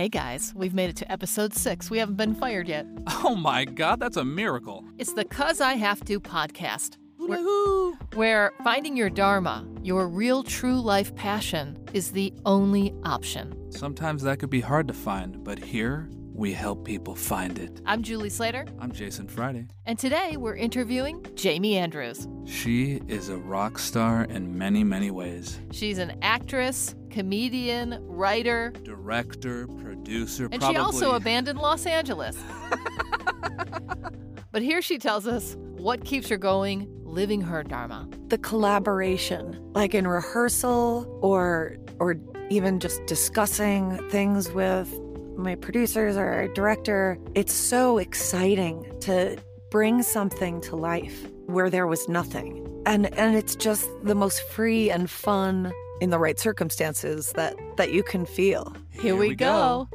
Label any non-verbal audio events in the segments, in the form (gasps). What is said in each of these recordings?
Hey guys, we've made it to episode six. We haven't been fired yet. Oh my god, that's a miracle. It's the Cuz I Have To podcast, where, where finding your Dharma, your real true life passion, is the only option. Sometimes that could be hard to find, but here we help people find it. I'm Julie Slater, I'm Jason Friday. and today we're interviewing Jaime Andrews. She is a rock star in many, many ways. She's an actress, comedian, writer, Director, producer, and probably. she also abandoned Los Angeles. (laughs) but here she tells us what keeps her going, living her Dharma. the collaboration like in rehearsal or or even just discussing things with my producers or our director it's so exciting to bring something to life where there was nothing and and it's just the most free and fun in the right circumstances that that you can feel Here, we, go.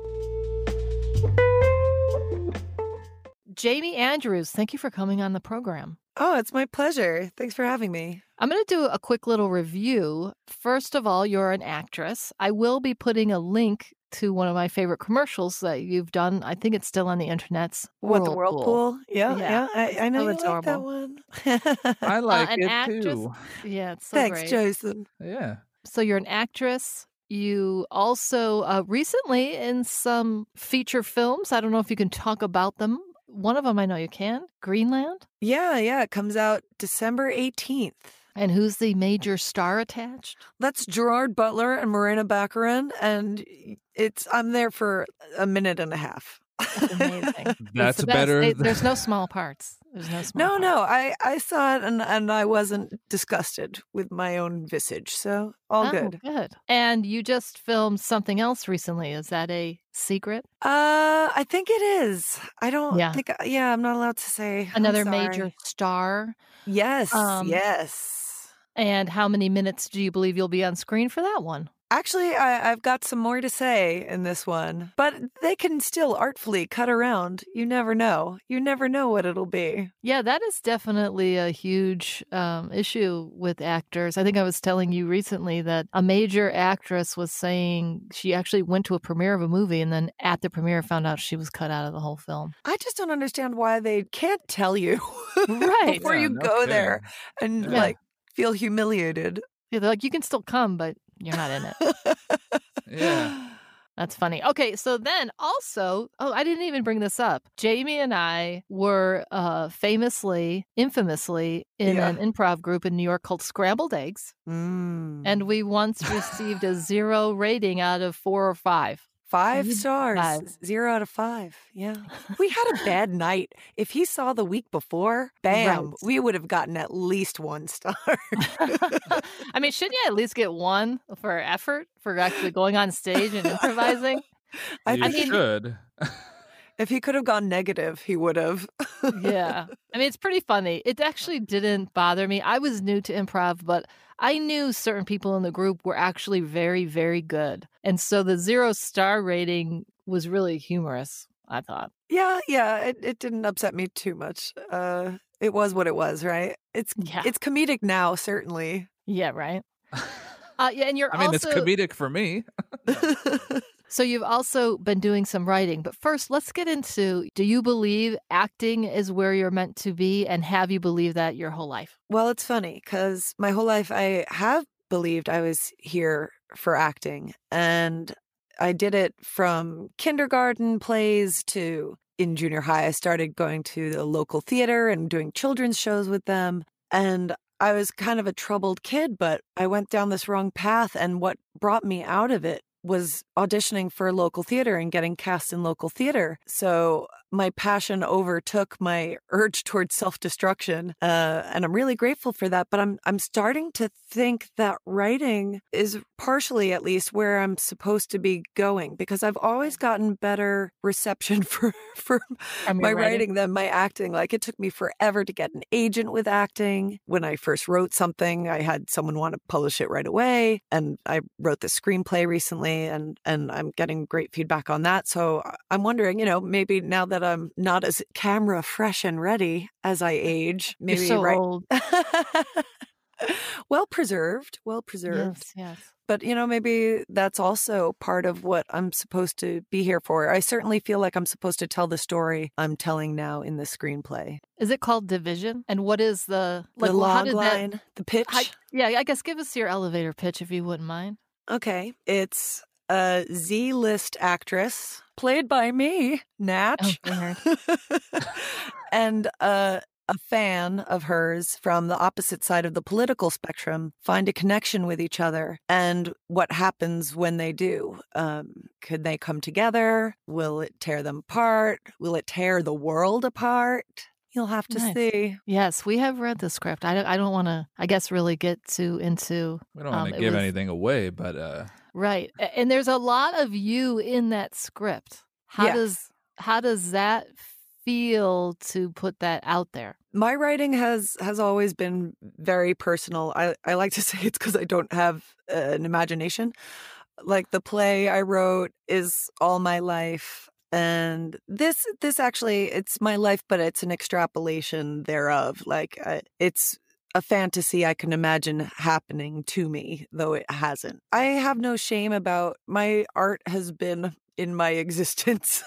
Jaime Andrews, thank you for coming on the program. oh it's my pleasure thanks for having me I'm going to do a quick little review. First of all, you're an actress. I will be putting a link to one of my favorite commercials that you've done. I think it's still on the internet's what the whirlpool yeah Yeah, yeah, I, I know so you like that one I (laughs) like an it actress- too. (laughs) Yeah, it's so thanks great. jason Yeah. So you're an actress. You also uh, recently in some feature films. I don't know if you can talk about them. One of them I know you can. Greenland. Yeah, yeah. It comes out December 18th. And who's the major star attached? That's Gerard Butler and Morena Baccarin, and it's I'm there for a minute and a half. That's amazing. (laughs) That's the better. They- there's no small parts. There's no small no, parts. no, I I saw it and and I wasn't disgusted with my own visage, so all oh, good. Good. And you just filmed something else recently. Is that a secret? Uh, I think it is. I don't Yeah. think. Yeah, I'm not allowed to say. Another major star. Yes, Um, yes. And how many minutes do you believe you'll be on screen for that one? Actually, I, I've got some more to say in this one, but they can still artfully cut around. You never know. You never know what it'll be. Yeah, that is definitely a huge um, issue with actors. I think I was telling you recently that a major actress was saying she actually went to a premiere of a movie and then at the premiere found out she was cut out of the whole film. I just don't understand why they can't tell you (laughs) Right. before Yeah, you no go there and Yeah. like feel humiliated. Yeah, they're like, you can still come, but you're not in it. Yeah. (sighs) That's funny. Okay, so then also, oh, I didn't even bring this up. Jaime and I were uh, famously, infamously in Yeah. an improv group in New York called Scrambled Eggs. Mm. And we once received a zero rating out of four or five. Five stars, five. zero out of five. Yeah. We had a bad night. If he saw the week before, bam, Right. we would have gotten at least one star. (laughs) I mean, shouldn't you at least get one for effort for actually going on stage and improvising? (laughs) I you think mean- should. (laughs) if he could have gone negative, he would have. (laughs) yeah. I mean, it's pretty funny. It actually didn't bother me. I was new to improv, but I knew certain people in the group were actually very, very good. And so the zero star rating was really humorous, I thought. Yeah, yeah, it, it didn't upset me too much. Uh it was what it was, right? It's Yeah. it's comedic now, certainly. Yeah, right. (laughs) Uh, yeah, and you're I mean, also it's comedic for me. (laughs) so you've also been doing some writing. But first, let's get into do you believe acting is where you're meant to be and have you believed that your whole life? well, it's funny cuz my whole life I have believed I was here for acting and I did it from kindergarten plays to in junior high I started going to the local theater and doing children's shows with them and I was kind of a troubled kid, but I went down this wrong path. And what brought me out of it was auditioning for local theater and getting cast in local theater. So my passion overtook my urge towards self-destruction, uh, and I'm really grateful for that. But I'm I'm starting to think that writing is partially, at least, where I'm supposed to be going because I've always gotten better reception (laughs) for for my your writing than my acting. Like it took me forever to get an agent with acting. When I first wrote something, I had someone want to publish it right away, and I wrote the screenplay recently, and and I'm getting great feedback on that. So I'm wondering, you know, maybe now that I'm not as camera fresh and ready as I age, maybe You're so right. old. (laughs) well preserved, well preserved. Yes, yes. But, you know, maybe that's also part of what I'm supposed to be here for. I certainly feel like I'm supposed to tell the story I'm telling now in the screenplay. Is it called Division? And what is the the how log did that- line, the pitch. how- yeah, I guess give us your elevator pitch if you wouldn't mind. Okay. It's a Z list actress played by me, Natch. Oh, (laughs) and uh, a fan of hers from the opposite side of the political spectrum find a connection with each other and what happens when they do. Um, could they come together? Will it tear them apart? Will it tear the world apart? You'll have to Nice. see. Yes, we have read the script. I don't, I don't want to, I guess, really get too into We don't want Um, to it give was- anything away, but uh, right. And there's a lot of you in that script. How Yes. does how does that feel to put that out there? my writing has has always been very personal i i like to (laughs) say it's because i don't have uh, an imagination like the play i wrote is all my life and this this actually it's my life but it's an extrapolation thereof like uh, it's a fantasy i can imagine happening to me though it hasn't i have no shame about my art has been in my (laughs) existence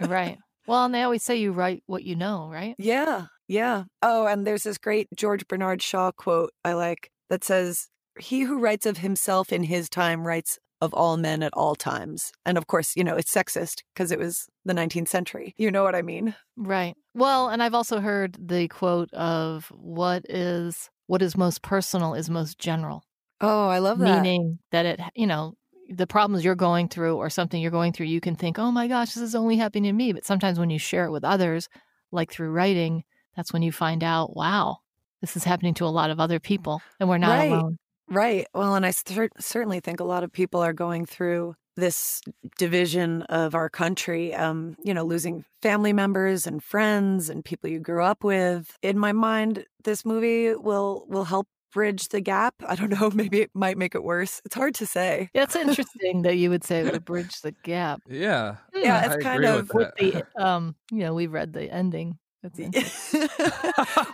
right. Well, and they always say you write what you know, right? Yeah, yeah. Oh, and there's this great George Bernard Shaw quote I like that says, He who writes of himself in his time writes of all men at all times. And of course, you know, it's sexist because it was the 19th century. You know what I mean? Right. Well, and I've also heard the quote of what is what is most personal is most general. Oh, I love that. meaning that it you know the problems you're going through or something you're going through you can think oh my gosh this is only happening to me but sometimes when you share it with others like through writing that's when you find out wow this is happening to a lot of other people and we're not Right. alone Right. Well, and I cer- certainly think a lot of people are going through this division of our country, um, you know, losing family members and friends and people you grew up with. In my mind, this movie will will help bridge the gap. I don't (laughs) know, maybe it might make it worse. It's hard to say. Yeah, it's interesting that you would say it would (laughs) bridge the gap yeah, Yeah, I it's kind agree of with with the um you know we've read the ending that's interesting. (laughs)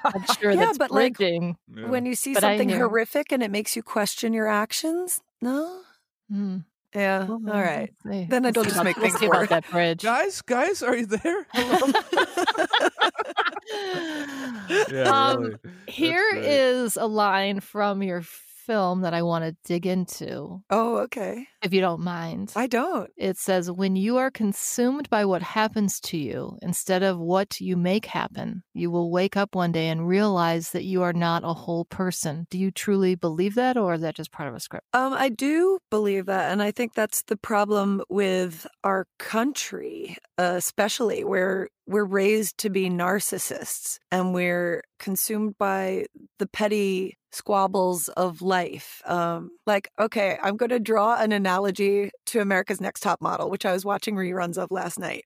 i'm sure Yeah, that's but, like, Yeah. when you see But something horrific and it makes you question your actions, no? Hmm. Yeah. Well, All right. let's. Then Let's it'll just about- make we'll things about worse. that bridge guys, guys, are you there? (laughs) Hello? (laughs) yeah, Um, really. That's Here great. is a line from your film that I want to dig into, Oh, okay. if you don't mind. I don't. It says, When you are consumed by what happens to you instead of what you make happen, you will wake up one day and realize that you are not a whole person. Do you truly believe that, or is that just part of a script? Um, I do believe that, and I think that's the problem with our country, uh, especially where we're raised to be narcissists and we're consumed by the petty squabbles of life. Um, like, okay, I'm going to draw an analogy to America's Next Top Model, which I was watching reruns of last night.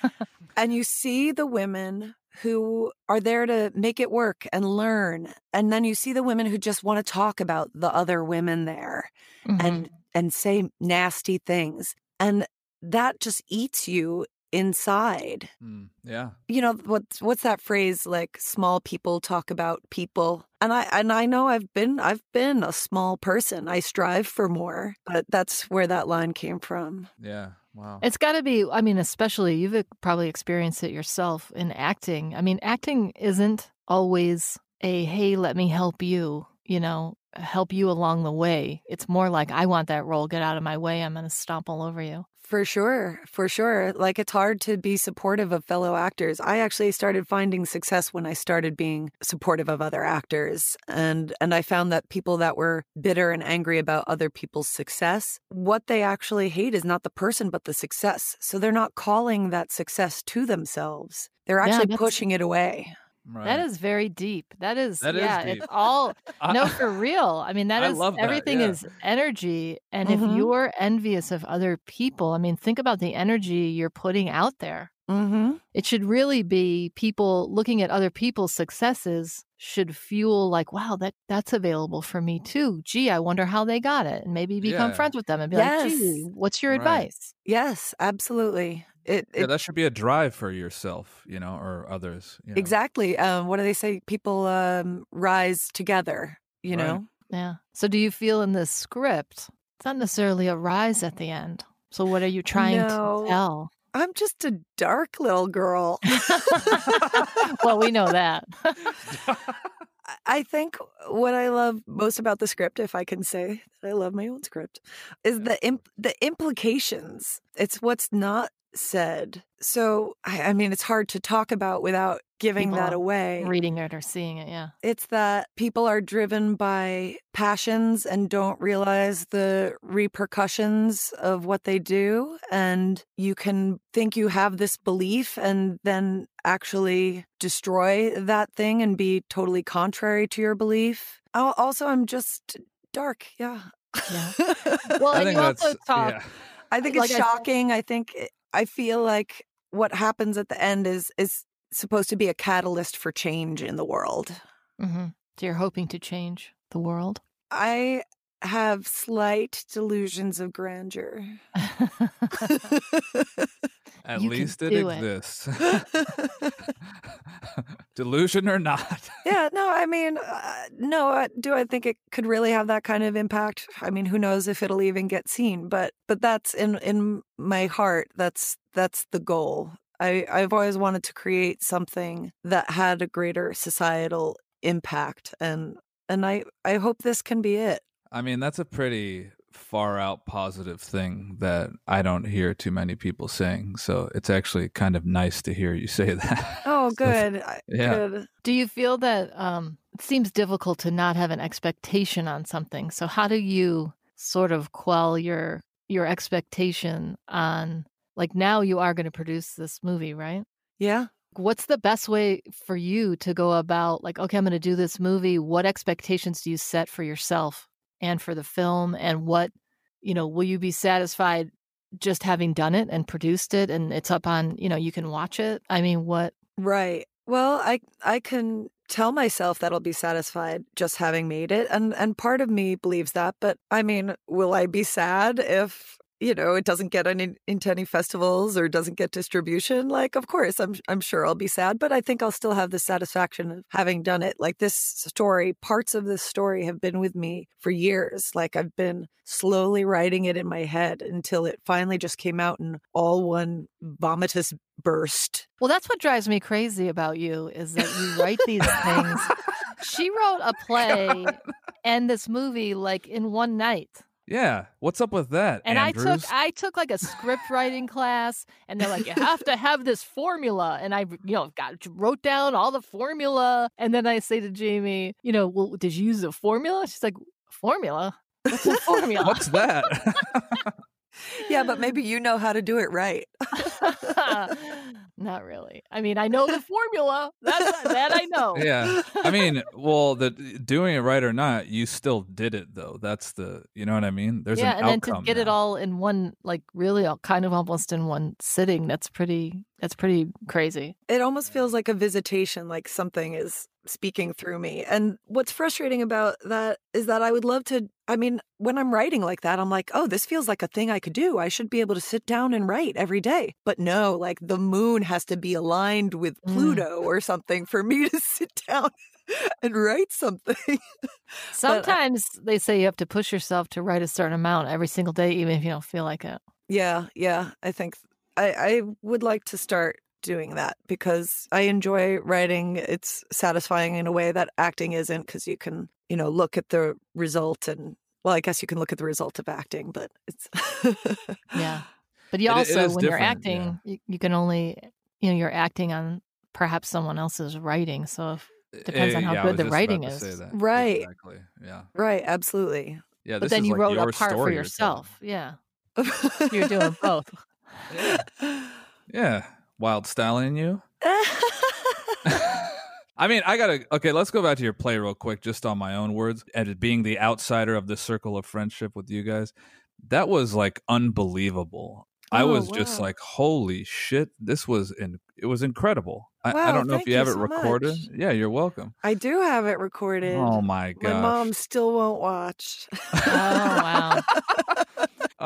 (laughs) and you see the women who are there to make it work and learn and then you see the women who just want to talk about the other women there Mhm. and and say nasty things and that just eats you inside Mm, yeah, you know what's what's that phrase like small people talk about people and i and i know i've been i've been a small person i strive for more but that's where that line came from yeah. Wow. It's got to be, I mean, especially you've probably experienced it yourself in acting. I mean, acting isn't always a, hey, let me help you, you know, help you along the way. It's more like, I want that role, get out of my way. I'm going to stomp all over you. For sure, for sure. Like it's hard to be supportive of fellow actors. I actually started finding success when I started being supportive of other actors. And and I found that people that were bitter and angry about other people's success, what they actually hate is not the person but the success. So they're not calling that success to themselves. They're actually that's- pushing it away. Right. That is very deep. That is, That is yeah, deep. it's all, (laughs) no, for real. I mean, that I is that, everything yeah. is energy. And Mhm. if you're envious of other people, I mean, think about the energy you're putting out there. Mm-hmm. It should really be people looking at other people's successes should fuel like, wow, that that's available for me too. Gee, I wonder how they got it, and maybe become Yeah. friends with them and be Yes. like, gee, what's your Right. advice? Yes, absolutely. It, yeah, that should be a drive for yourself, you know, or others. You know? exactly. Um, what do they say? People um, rise together. you Right. know? Yeah. So do you feel in this script, it's not necessarily a rise at the end. So what are you trying No. to tell? I'm just a dark little girl. (laughs) well, we know that. (laughs) I- I think what I love most about the script, if I can say that I love my own script, is the imp- the implications. It's what's not said. So I, I mean, it's hard to talk about without giving that away. Reading it or seeing it, yeah. It's that people are driven by passions and don't realize the repercussions of what they do. And you can think you have this belief and then actually destroy that thing and be totally contrary to your belief. Al- Also, I'm just dark. Yeah. Yeah. (laughs) Well, I and you also talk yeah. I think Like it's I said- shocking. I think it- I feel like what happens at the end is is supposed to be a catalyst for change in the world. hmm So you're hoping to change the world. I have slight delusions of grandeur. (laughs) (laughs) (laughs) At You least it do it. exists. (laughs) Delusion or not. (laughs) yeah, no, I mean, uh, no, uh, do I think it could really have that kind of impact? I mean, who knows if it'll even get seen, but but that's in in my heart, that's that's the goal. I I've always wanted to create something that had a greater societal impact and and I I hope this can be it. I mean, that's a pretty far out positive thing that I don't hear too many people saying. So it's actually kind of nice to hear you (laughs) say that. Oh, good. I- yeah. Good. Do you feel that um, it seems difficult to not have an expectation on something? So how do you sort of quell your your expectation on like now you are going to produce this movie, right? Yeah. What's the best way for you to go about like okay, I'm going to do this movie. What expectations do you set for yourself and for the film and what, you know, will you be satisfied just having done it and produced it and it's up on, you know, you can watch it? I mean, what Right. Well, I I can tell myself that I'll be satisfied just having made it and and part of me believes that, but I mean, will I be sad if you know, it doesn't get any, into any festivals or doesn't get distribution. Like, of course, I'm I'm sure I'll be sad, but I think I'll still have the satisfaction of having done it. Like this story, parts of this story have been with me for years. Like I've been slowly writing it in my head until it finally just came out in all one vomitous burst. Well, that's what drives me crazy about you is that you write (laughs) these things. She wrote a (laughs) play and this movie like in one night. Yeah. What's up with that? And Andrews? I took I took like a script writing class and they're like you have to have this formula and I you know got wrote down all the formula and then I say to Jaime, you know, well did you use a formula? She's like, "Formula? What's a (laughs) formula?" What's that? (laughs) (laughs) Yeah, but maybe you know how to do it right. (laughs) Not really. I mean, I know the (laughs) formula. That that I know. yeah. I (laughs) mean, well, the doing it right or not, you still did it though. That's the, you know what I mean? There's yeah, an and then to outcome get it all in one, like really, all, kind of almost in one sitting. That's pretty. That's pretty crazy. It almost feels like a visitation, like something is speaking through me. And what's frustrating about that is that I would love to. I mean, when I'm writing like that, I'm like, oh, this feels like a thing I could do. I should be able to sit down and write every day. But no, like the moon has to be aligned with Mm. Pluto or something for me to (laughs) sit down and write something. (laughs) Sometimes they say you have to push yourself to write a certain amount every single day, even if you don't feel like it. Yeah, yeah. I think I, I would like to start doing that because I enjoy writing. It's satisfying in a way that acting isn't because you can, you know, look at the result and, well, I guess you can look at the result of acting, but it's. Yeah, (laughs) but you It- it also, when you're different, yeah. acting, you, you can only, you know, you're acting on perhaps someone else's writing. So if Depends on how yeah, good the writing is. Right. Exactly. Yeah. right, absolutely. Yeah. but then is you like wrote a part for story you're yourself. Yeah, you're doing (laughs) both. Yeah. (laughs) Wild stallion, you. (laughs) (laughs) I mean, I gotta. Okay, let's go back to your play real quick, just on my own words. And being the outsider of the circle of friendship with you guys, that was like unbelievable. I Oh, was just like, holy shit, this was in. It was incredible. I, I don't know if you you have it so recorded. much. Yeah, you're welcome. I do have it recorded. Oh my god. My god. mom still won't watch. Oh wow, (laughs)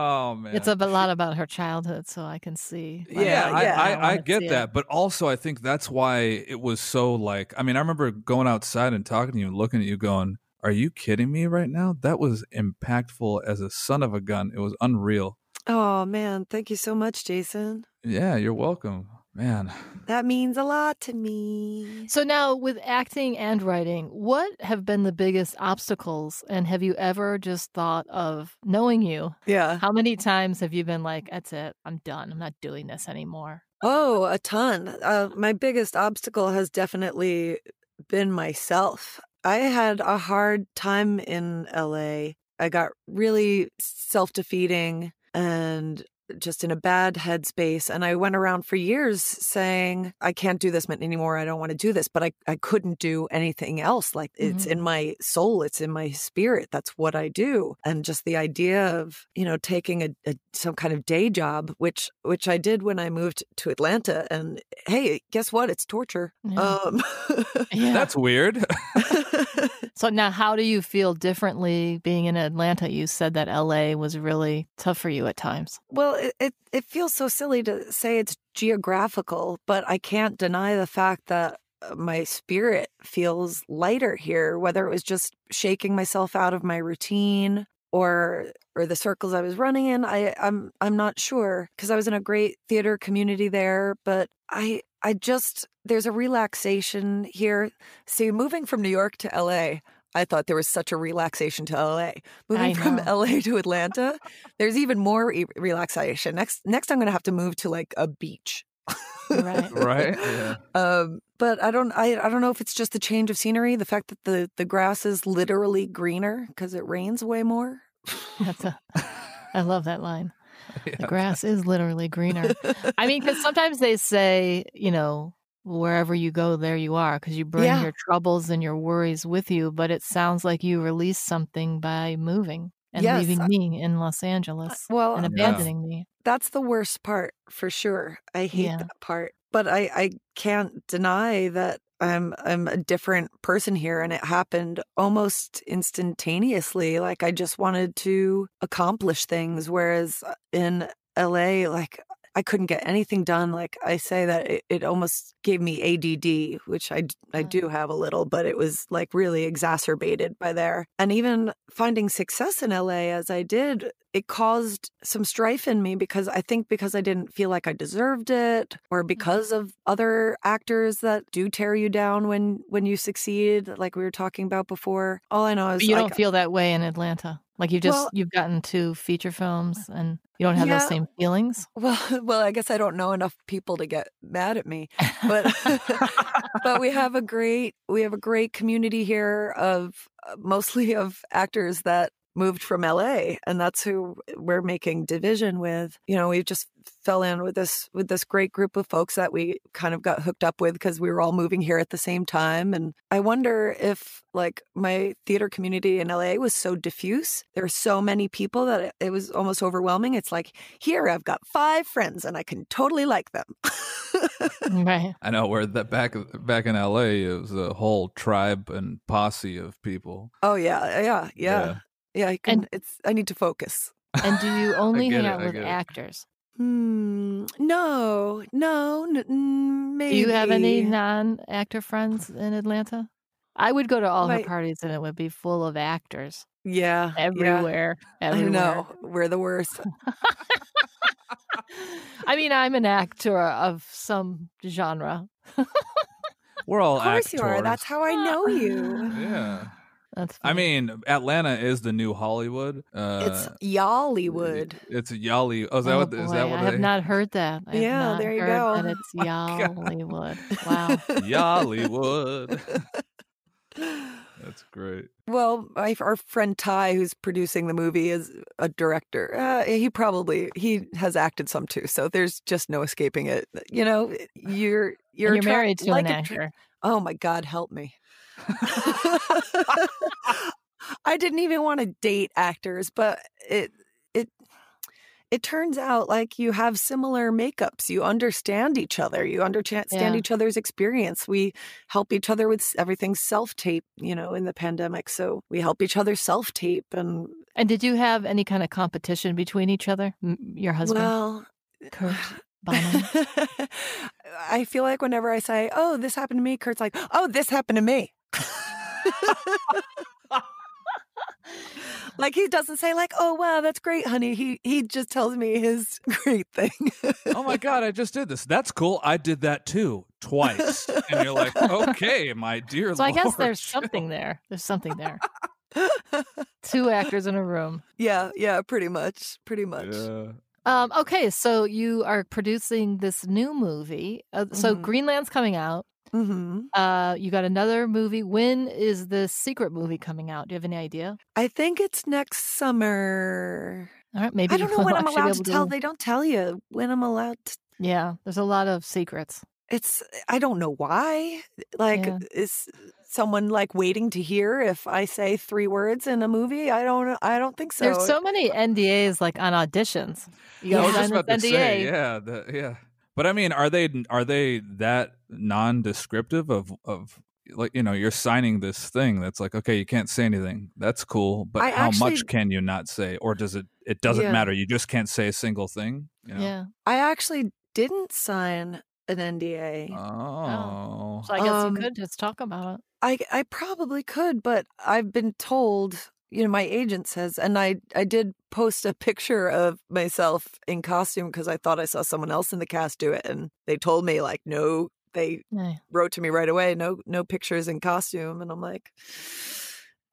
Oh man. it's a b- lot about her childhood, so I can see. why yeah, Yeah, I, yeah. I, I wanna get see it. that, but also I think that's why it was so like. I mean, I remember going outside and talking to you and looking at you, going, Are you kidding me right now? That was impactful as a son of a gun. It was unreal. Oh man, thank you so much, Jason. Yeah, you're welcome. Man. That means a lot to me. So now with acting and writing, what have been the biggest obstacles and have you ever just thought of knowing you? Yeah. How many times have you been like, that's it, I'm done. I'm not doing this anymore? Oh, a ton. Uh, my biggest obstacle has definitely been myself. I had a hard time in LA. I got really self defeating and just in a bad headspace. And I went around for years saying, I can't do this anymore. I don't want to do this. But I, I couldn't do anything else. Like it's Mhm. in my soul, it's in my spirit. That's what I do. And just the idea of, you know, taking a, a some kind of day job, which which I did when I moved to Atlanta. And hey, guess what? It's torture. Yeah. Um (laughs) Yeah. That's weird. (laughs) so now how do you feel differently being in Atlanta? You said that LA was really tough for you at times. Well, it, it, feels so silly to say it's geographical, but I can't deny the fact that uh, my spirit feels lighter here, whether it was just shaking myself out of my routine or or the circles I was running in. I I'm I'm not sure because I was in a great theater community there, but I I just there's a relaxation here. See, moving from New York to LA, I thought there was such a relaxation to LA. Moving from. LA to Atlanta, there's even more re- relaxation. Next next I'm going to have to move to like a beach. Right. (laughs) right? Yeah. Um, but I don't I, I don't know if it's just the change of scenery, the fact that the the grass is literally greener because it rains way more. That's a, I love that line. (laughs) The grass is literally greener. (laughs) I mean, because sometimes they say, you know, wherever you go, there you are, because you bring Yeah. your troubles and your worries with you. But it sounds like you release something by moving and Yes, leaving I- me in Los Angeles Well, and Yeah. abandoning me. that's the worst part for sure. I hate Yeah. that part. But I, I can't deny that I'm I'm a different person here and it happened almost instantaneously. Like I just wanted to accomplish things. Whereas uh, in LA, like I couldn't get anything done. Like I say that it, it almost gave me ADD, which I, Mm. do have a little, but it was like really exacerbated by there. And even finding success in LA as I did, it caused some strife in me because I think because I didn't feel like I deserved it or because of other actors that do tear you down when when you succeed like we were talking about before. All I know is But you like, don't feel that way in Atlanta. Like you've just Well- you've gotten two feature films and you don't have Yeah. those same feelings. Well, (laughs) well, I guess I don't know enough people to get mad at me, but (laughs) but we (laughs) have a great we have a great community here of uh, mostly of actors that moved from LA and that's who we're making division with. You know, we just fell in with this with this great group of folks that we kind of got hooked up with because we were all moving here at the same time and I wonder if like my theater community in LA was so diffuse. There were so many people that it, it was almost overwhelming. It's like, here I've got five friends and I can totally like them. Mm, right. I know where that back back in LA it was a whole tribe and posse of people. oh yeah, yeah, yeah. Yeah. Yeah, I can And- it's I need to focus. And do you (laughs) only get hang out I with actors? Hmm. No, no, n- maybe. Do you have any non-actor friends in Atlanta? I would go to all her parties and it would be full of actors Yeah. yeah. everywhere. I know. We're the worst. (laughs) I mean, I'm an actor of some genre. We're all Of course you are. actors. That's how I know you. Yeah. That's I mean, Atlanta is the new Hollywood. Uh, it's Y'allywood. It's Yali. Oh, is that oh what? boy, Is that what I have they? not heard that. I have Yeah, not there you heard go. That it's (laughs) my God. Y'allywood. Wow. Y'allywood. (laughs) That's great. Well, my, our friend Ty, who's producing the movie, is a director. Uh, he probably he has acted some too, so there's just no escaping it. You know, you're you're, And you're attra- married to like an a tra- actor. oh my God, help me! (laughs) I didn't even want to date actors, but it it it turns out like you have similar makeups. You understand each other. You understand Yeah. each other's experience. We help each other with everything self tape, you know, in the pandemic. So we help each other self tape. And And did you have any kind of competition between each other? Your husband, well, Kurt (sighs) (laughs) I feel like whenever I say, oh, this happened to me, Kurt's like, oh, this happened to me. (laughs) like he doesn't say like, "Oh wow, that's great, honey." He he just tells me his (laughs) great thing. oh my god, I just did this. That's cool. I did that too twice. and you're like, okay, my dear. (laughs) So Lord, I guess there's chill." something there. There's something there. Two actors in a room. yeah, yeah, pretty much, pretty much. Yeah. Um, okay, so you are producing this new movie. Uh, So Mhm. Greenland's coming out. Hmm Uh, you got another movie. When is the secret movie coming out? Do you have any idea? I think it's next summer. All right, maybe I don't (laughs) know we'll when I'm allowed to able tell. They don't tell you when I'm allowed to. Yeah, there's a lot of secrets. It's I don't know why. Like, Yeah. is someone like waiting to hear if I say three words in a movie? I don't. I don't think so. There's so many NDAs like on auditions. You Yeah. I was just about this to say, yeah, the, yeah. But I mean, are they are they that non-descriptive of of like you know you're signing this thing that's like okay you can't say anything that's cool but I how actually- much can you not say or does it it doesn't Yeah. matter you just can't say a single thing you know? Yeah. I actually didn't sign an NDA. oh, So I guess Um, you could just talk about it. I I probably could, but I've been told, you know, my agent says, and I I did post a picture of myself in costume because I thought I saw someone else in the cast do it, and they told me like, no, they wrote to me right away, no no pictures in costume, and I'm like,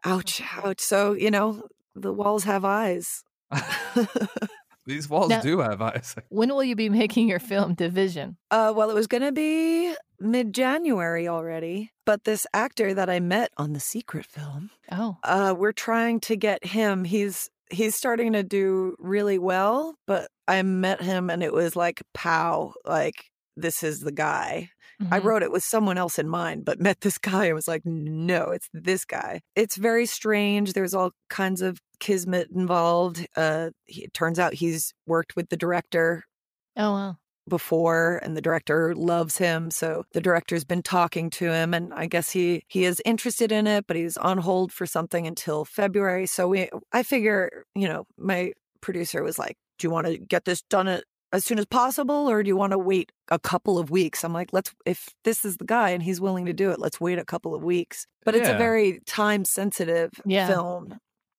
ouch, ouch. So you know, the walls have eyes. (laughs) (laughs) these walls Now- do have eyes (laughs) When will you be making your film Division? Uh, well, it was going to be mid January already, but this actor that I met on the secret film, Oh, uh, we're trying to get him. He's he's starting to do really well, but I met him and it was like pow, like this is the guy. I mhm. wrote it with someone else in mind, but met this (laughs) guy and was like, no, it's this guy. It's very strange. There's all kinds of kismet involved. Uh, he, it turns out he's worked with the director oh wow. Before and the director loves him so the director's been talking to him and i guess he he is interested in it but he's on hold for something until february so we i figure you know my producer was like do you want to get this done as soon as possible or do you want to wait a couple of weeks? I'm like let's if this is the guy and he's willing to do it let's wait a couple of weeks. But it's a very time sensitive Yeah. film.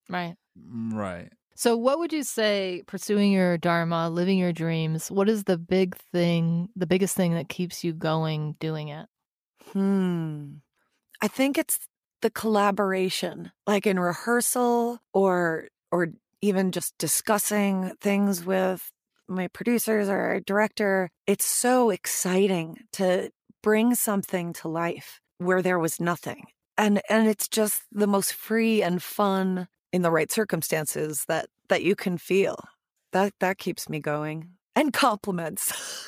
Right. Mm, right So, what would you say pursuing your dharma, living your dreams? What is the big thing, the biggest thing that keeps you going doing it? Hmm. I think it's the collaboration, like in rehearsal or or even just discussing things with my producers or our director. It's so exciting to bring something to life where there was nothing. And and it's just the most free and fun in the right circumstances that that you can feel. That that keeps me going. And compliments.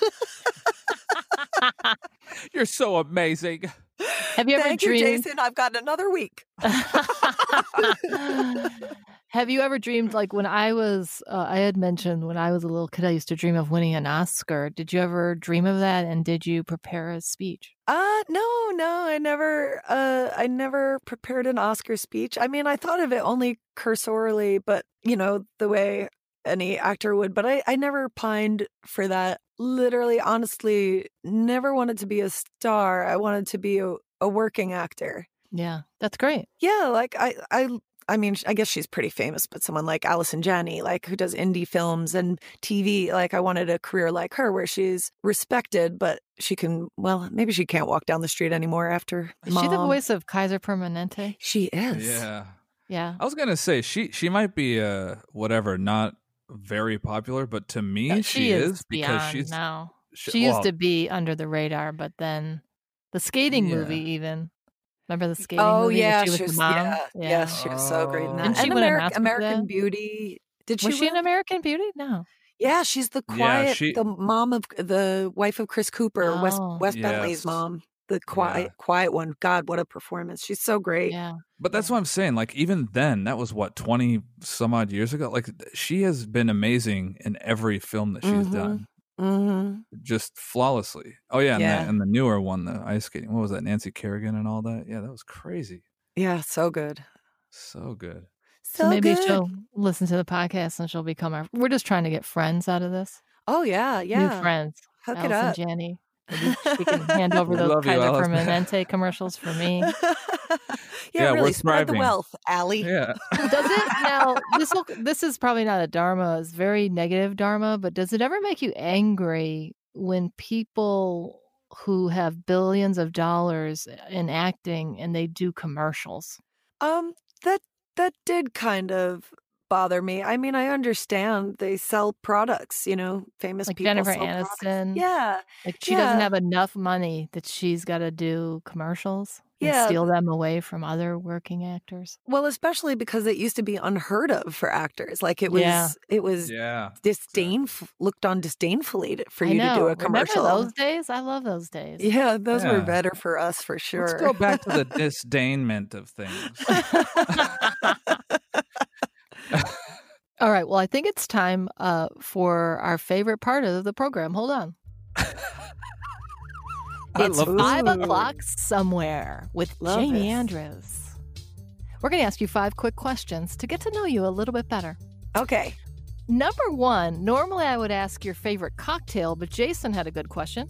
(laughs) you're so amazing Have you ever Thank you. Jason. I've got another week. (laughs) (laughs) Have you ever dreamed like when I was? Uh, I had mentioned when I was a little kid, I used to dream of winning an Oscar. Did you ever dream of that? And did you prepare a speech? Uh no, no, I never uh I never prepared an Oscar speech. I mean, I thought of it only cursorily, but you know, the way any actor would, but I I never pined for that. Literally, honestly, never wanted to be a star. I wanted to be a, a working actor. Yeah, that's great. Yeah, like I I I mean, I guess she's pretty famous, but someone like Allison Janney, like who does indie films and TV, like I wanted a career like her where she's respected, but she can, well, maybe she can't walk down the street anymore after Is she the voice of Kaiser Permanente? She is. yeah Yeah. I was gonna say she she might be uh whatever not very popular, but to me Uh, she, is, because she's now. she, She used well, to be under the radar, but then the skating Yeah. movie even. Remember the skating Oh movie? yeah, she was she the was, mom. yeah, yeah, she was so great in Oh. that. Didn't she and win Ameri- American that? Beauty. Did she? Was she win? an American Beauty? No. Yeah, she's the Yeah, quiet, she- the mom of the wife of Chris Cooper, Wes Oh. Wes Yes. Bentley's mom, the quiet, quiet one. God, what a performance! She's so great. Yeah. But that's what I'm saying. Like even then, that was what twenty some odd years ago. Like she has been amazing in every film that she's Mhm. done, hmm just flawlessly. Oh yeah, and, Yeah. The, and the newer one, the ice skating. What was that? Nancy Kerrigan and all that. Yeah, that was crazy. Yeah, so good. So good. So, So maybe good. she'll listen to the podcast and she'll become our. We're just trying to get friends out of this. Oh yeah, yeah. New friends. Hook Allison it up. Janney. Maybe she can (laughs) hand over those love you, Kaiser Permanente commercials for me. (laughs) (laughs) yeah, we're really spread the wealth, Allie. Yeah. (laughs) Does it now? This will, this is probably not a dharma. It's very negative dharma. But does it ever make you angry when people who have billions of dollars in acting and they do commercials? Um, that that did kind of bother me. I mean, I understand they sell products, you know, famous Like people. Jennifer sell products. Aniston. Yeah, Like she doesn't have enough money that she's got to do commercials and Yeah. steal them away from other working actors. well, especially because it used to be unheard of for actors. Like it was, Yeah. it was Yeah. disdainful, looked on disdainfully for you to do a Remember commercial. those days? I love those days. Yeah, those were better for us for sure. Let's go back to the (laughs) disdainment of things. (laughs) All right. Well, I think it's time uh, for our favorite part of the program. Hold on. (laughs) I it's love five Ooh. o'clock somewhere with Love Jaime this. Andrews. We're going to ask you five quick questions to get to know you a little bit better. Okay. Number one, normally I would ask your favorite cocktail, but Jason had a good question.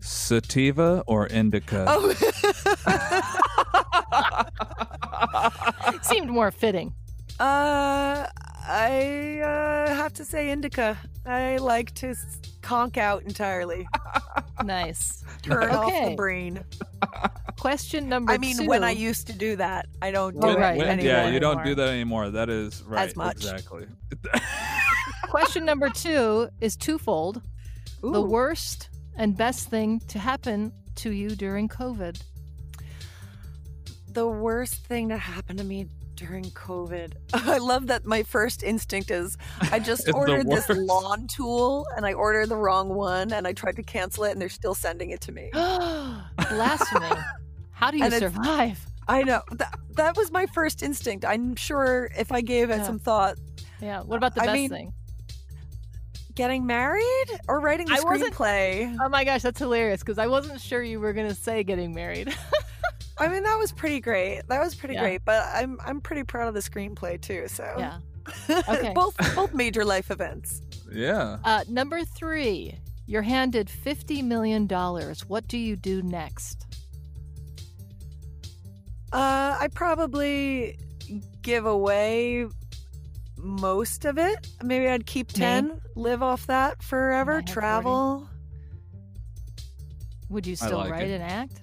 Sativa or indica? Oh. (laughs) (laughs) Seemed more fitting. Uh, I uh, have to say indica. I like to s- conk out entirely, (laughs) Nice. turn off the brain. (laughs) Question number I mean, two. when I used to do that, I don't do it right. When- anymore. yeah, you don't anymore. do that anymore. That is right. As much. Exactly. (laughs) Question number two is twofold. The worst and best thing to happen to you during COVID. the worst thing that happened to me during COVID. (laughs) I love that my first instinct is I (laughs) just ordered this lawn tool and I ordered the wrong one and I tried to cancel it and they're still sending it to me. (gasps) Blasphemy. How do you And survive? I know. That, that was my first instinct. I'm sure if I gave it Yeah. some thought, Yeah. What about the I best mean- thing? getting married or writing the I screenplay. Oh my gosh, that's hilarious because I wasn't sure you were going to say getting married. (laughs) I mean, that was pretty great. That was pretty Yeah. great. But I'm I'm pretty proud of the screenplay too. So yeah. (laughs) Okay. both both major life events. yeah. Uh, number three, you're handed $50 million. What do you do next? Uh, I probably give away most of it. Maybe I'd keep Me? ten, live off that forever, have 40. travel. Would you still like write it. and act?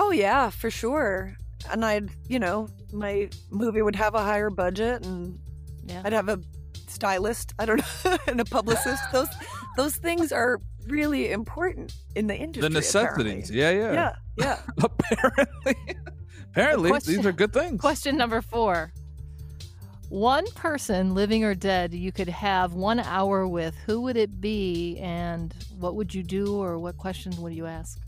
Oh yeah, for sure. And I'd, you know, my movie would have a higher budget, and Yeah. I'd have a stylist. I don't know, (laughs) and a publicist. those those things are really important in the industry. The necessities. Yeah, yeah. Yeah, yeah. (laughs) Apparently. (laughs) Apparently, question- these are good things. Question number four. One person, living or dead, you could have one hour with. Who would it be, and what would you do, or what questions would you ask?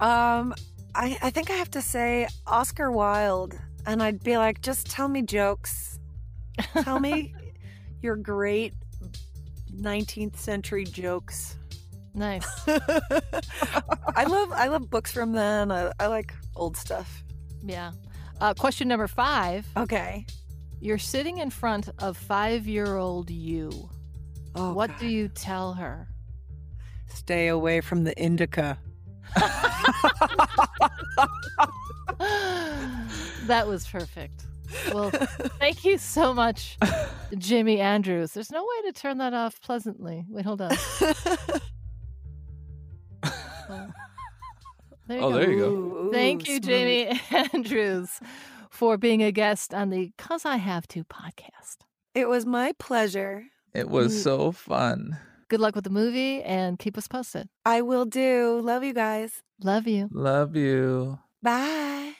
Um, I, I think I have to say Oscar Wilde, and I'd be like, just tell me jokes. Tell me (laughs) your great 19th century jokes. Nice. (laughs) I love I love books from then. I, I like old stuff. Yeah. Uh, question number five. Okay. You're sitting in front of five year old you. Oh, what God. do you tell her? Stay away from the indica. (laughs) that was perfect. Well, thank you so much, Jimmy Andrews. There's no way to turn that off pleasantly. Wait, hold on. Oh, there you Oh, go. there you go. Ooh, Thank ooh, you, smooth. Jaime (laughs) Andrews, for being a guest on the Cause I Have to podcast. It was my pleasure. It was Mm. so fun. Good luck with the movie and keep us posted. I will do. Love you guys. Love you. Love you. Bye.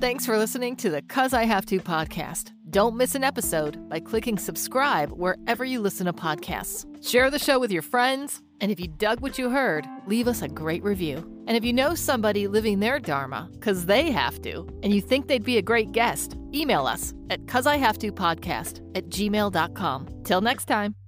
Thanks for listening to the Cuz I Have to podcast. Don't miss an episode by clicking subscribe wherever you listen to podcasts. Share the show with your friends, and if you dug what you heard, leave us a great review. And if you know somebody living their Dharma, because they have to, and you think they'd be a great guest, email us at cuz I have to podcast at gmail.com. Till next time.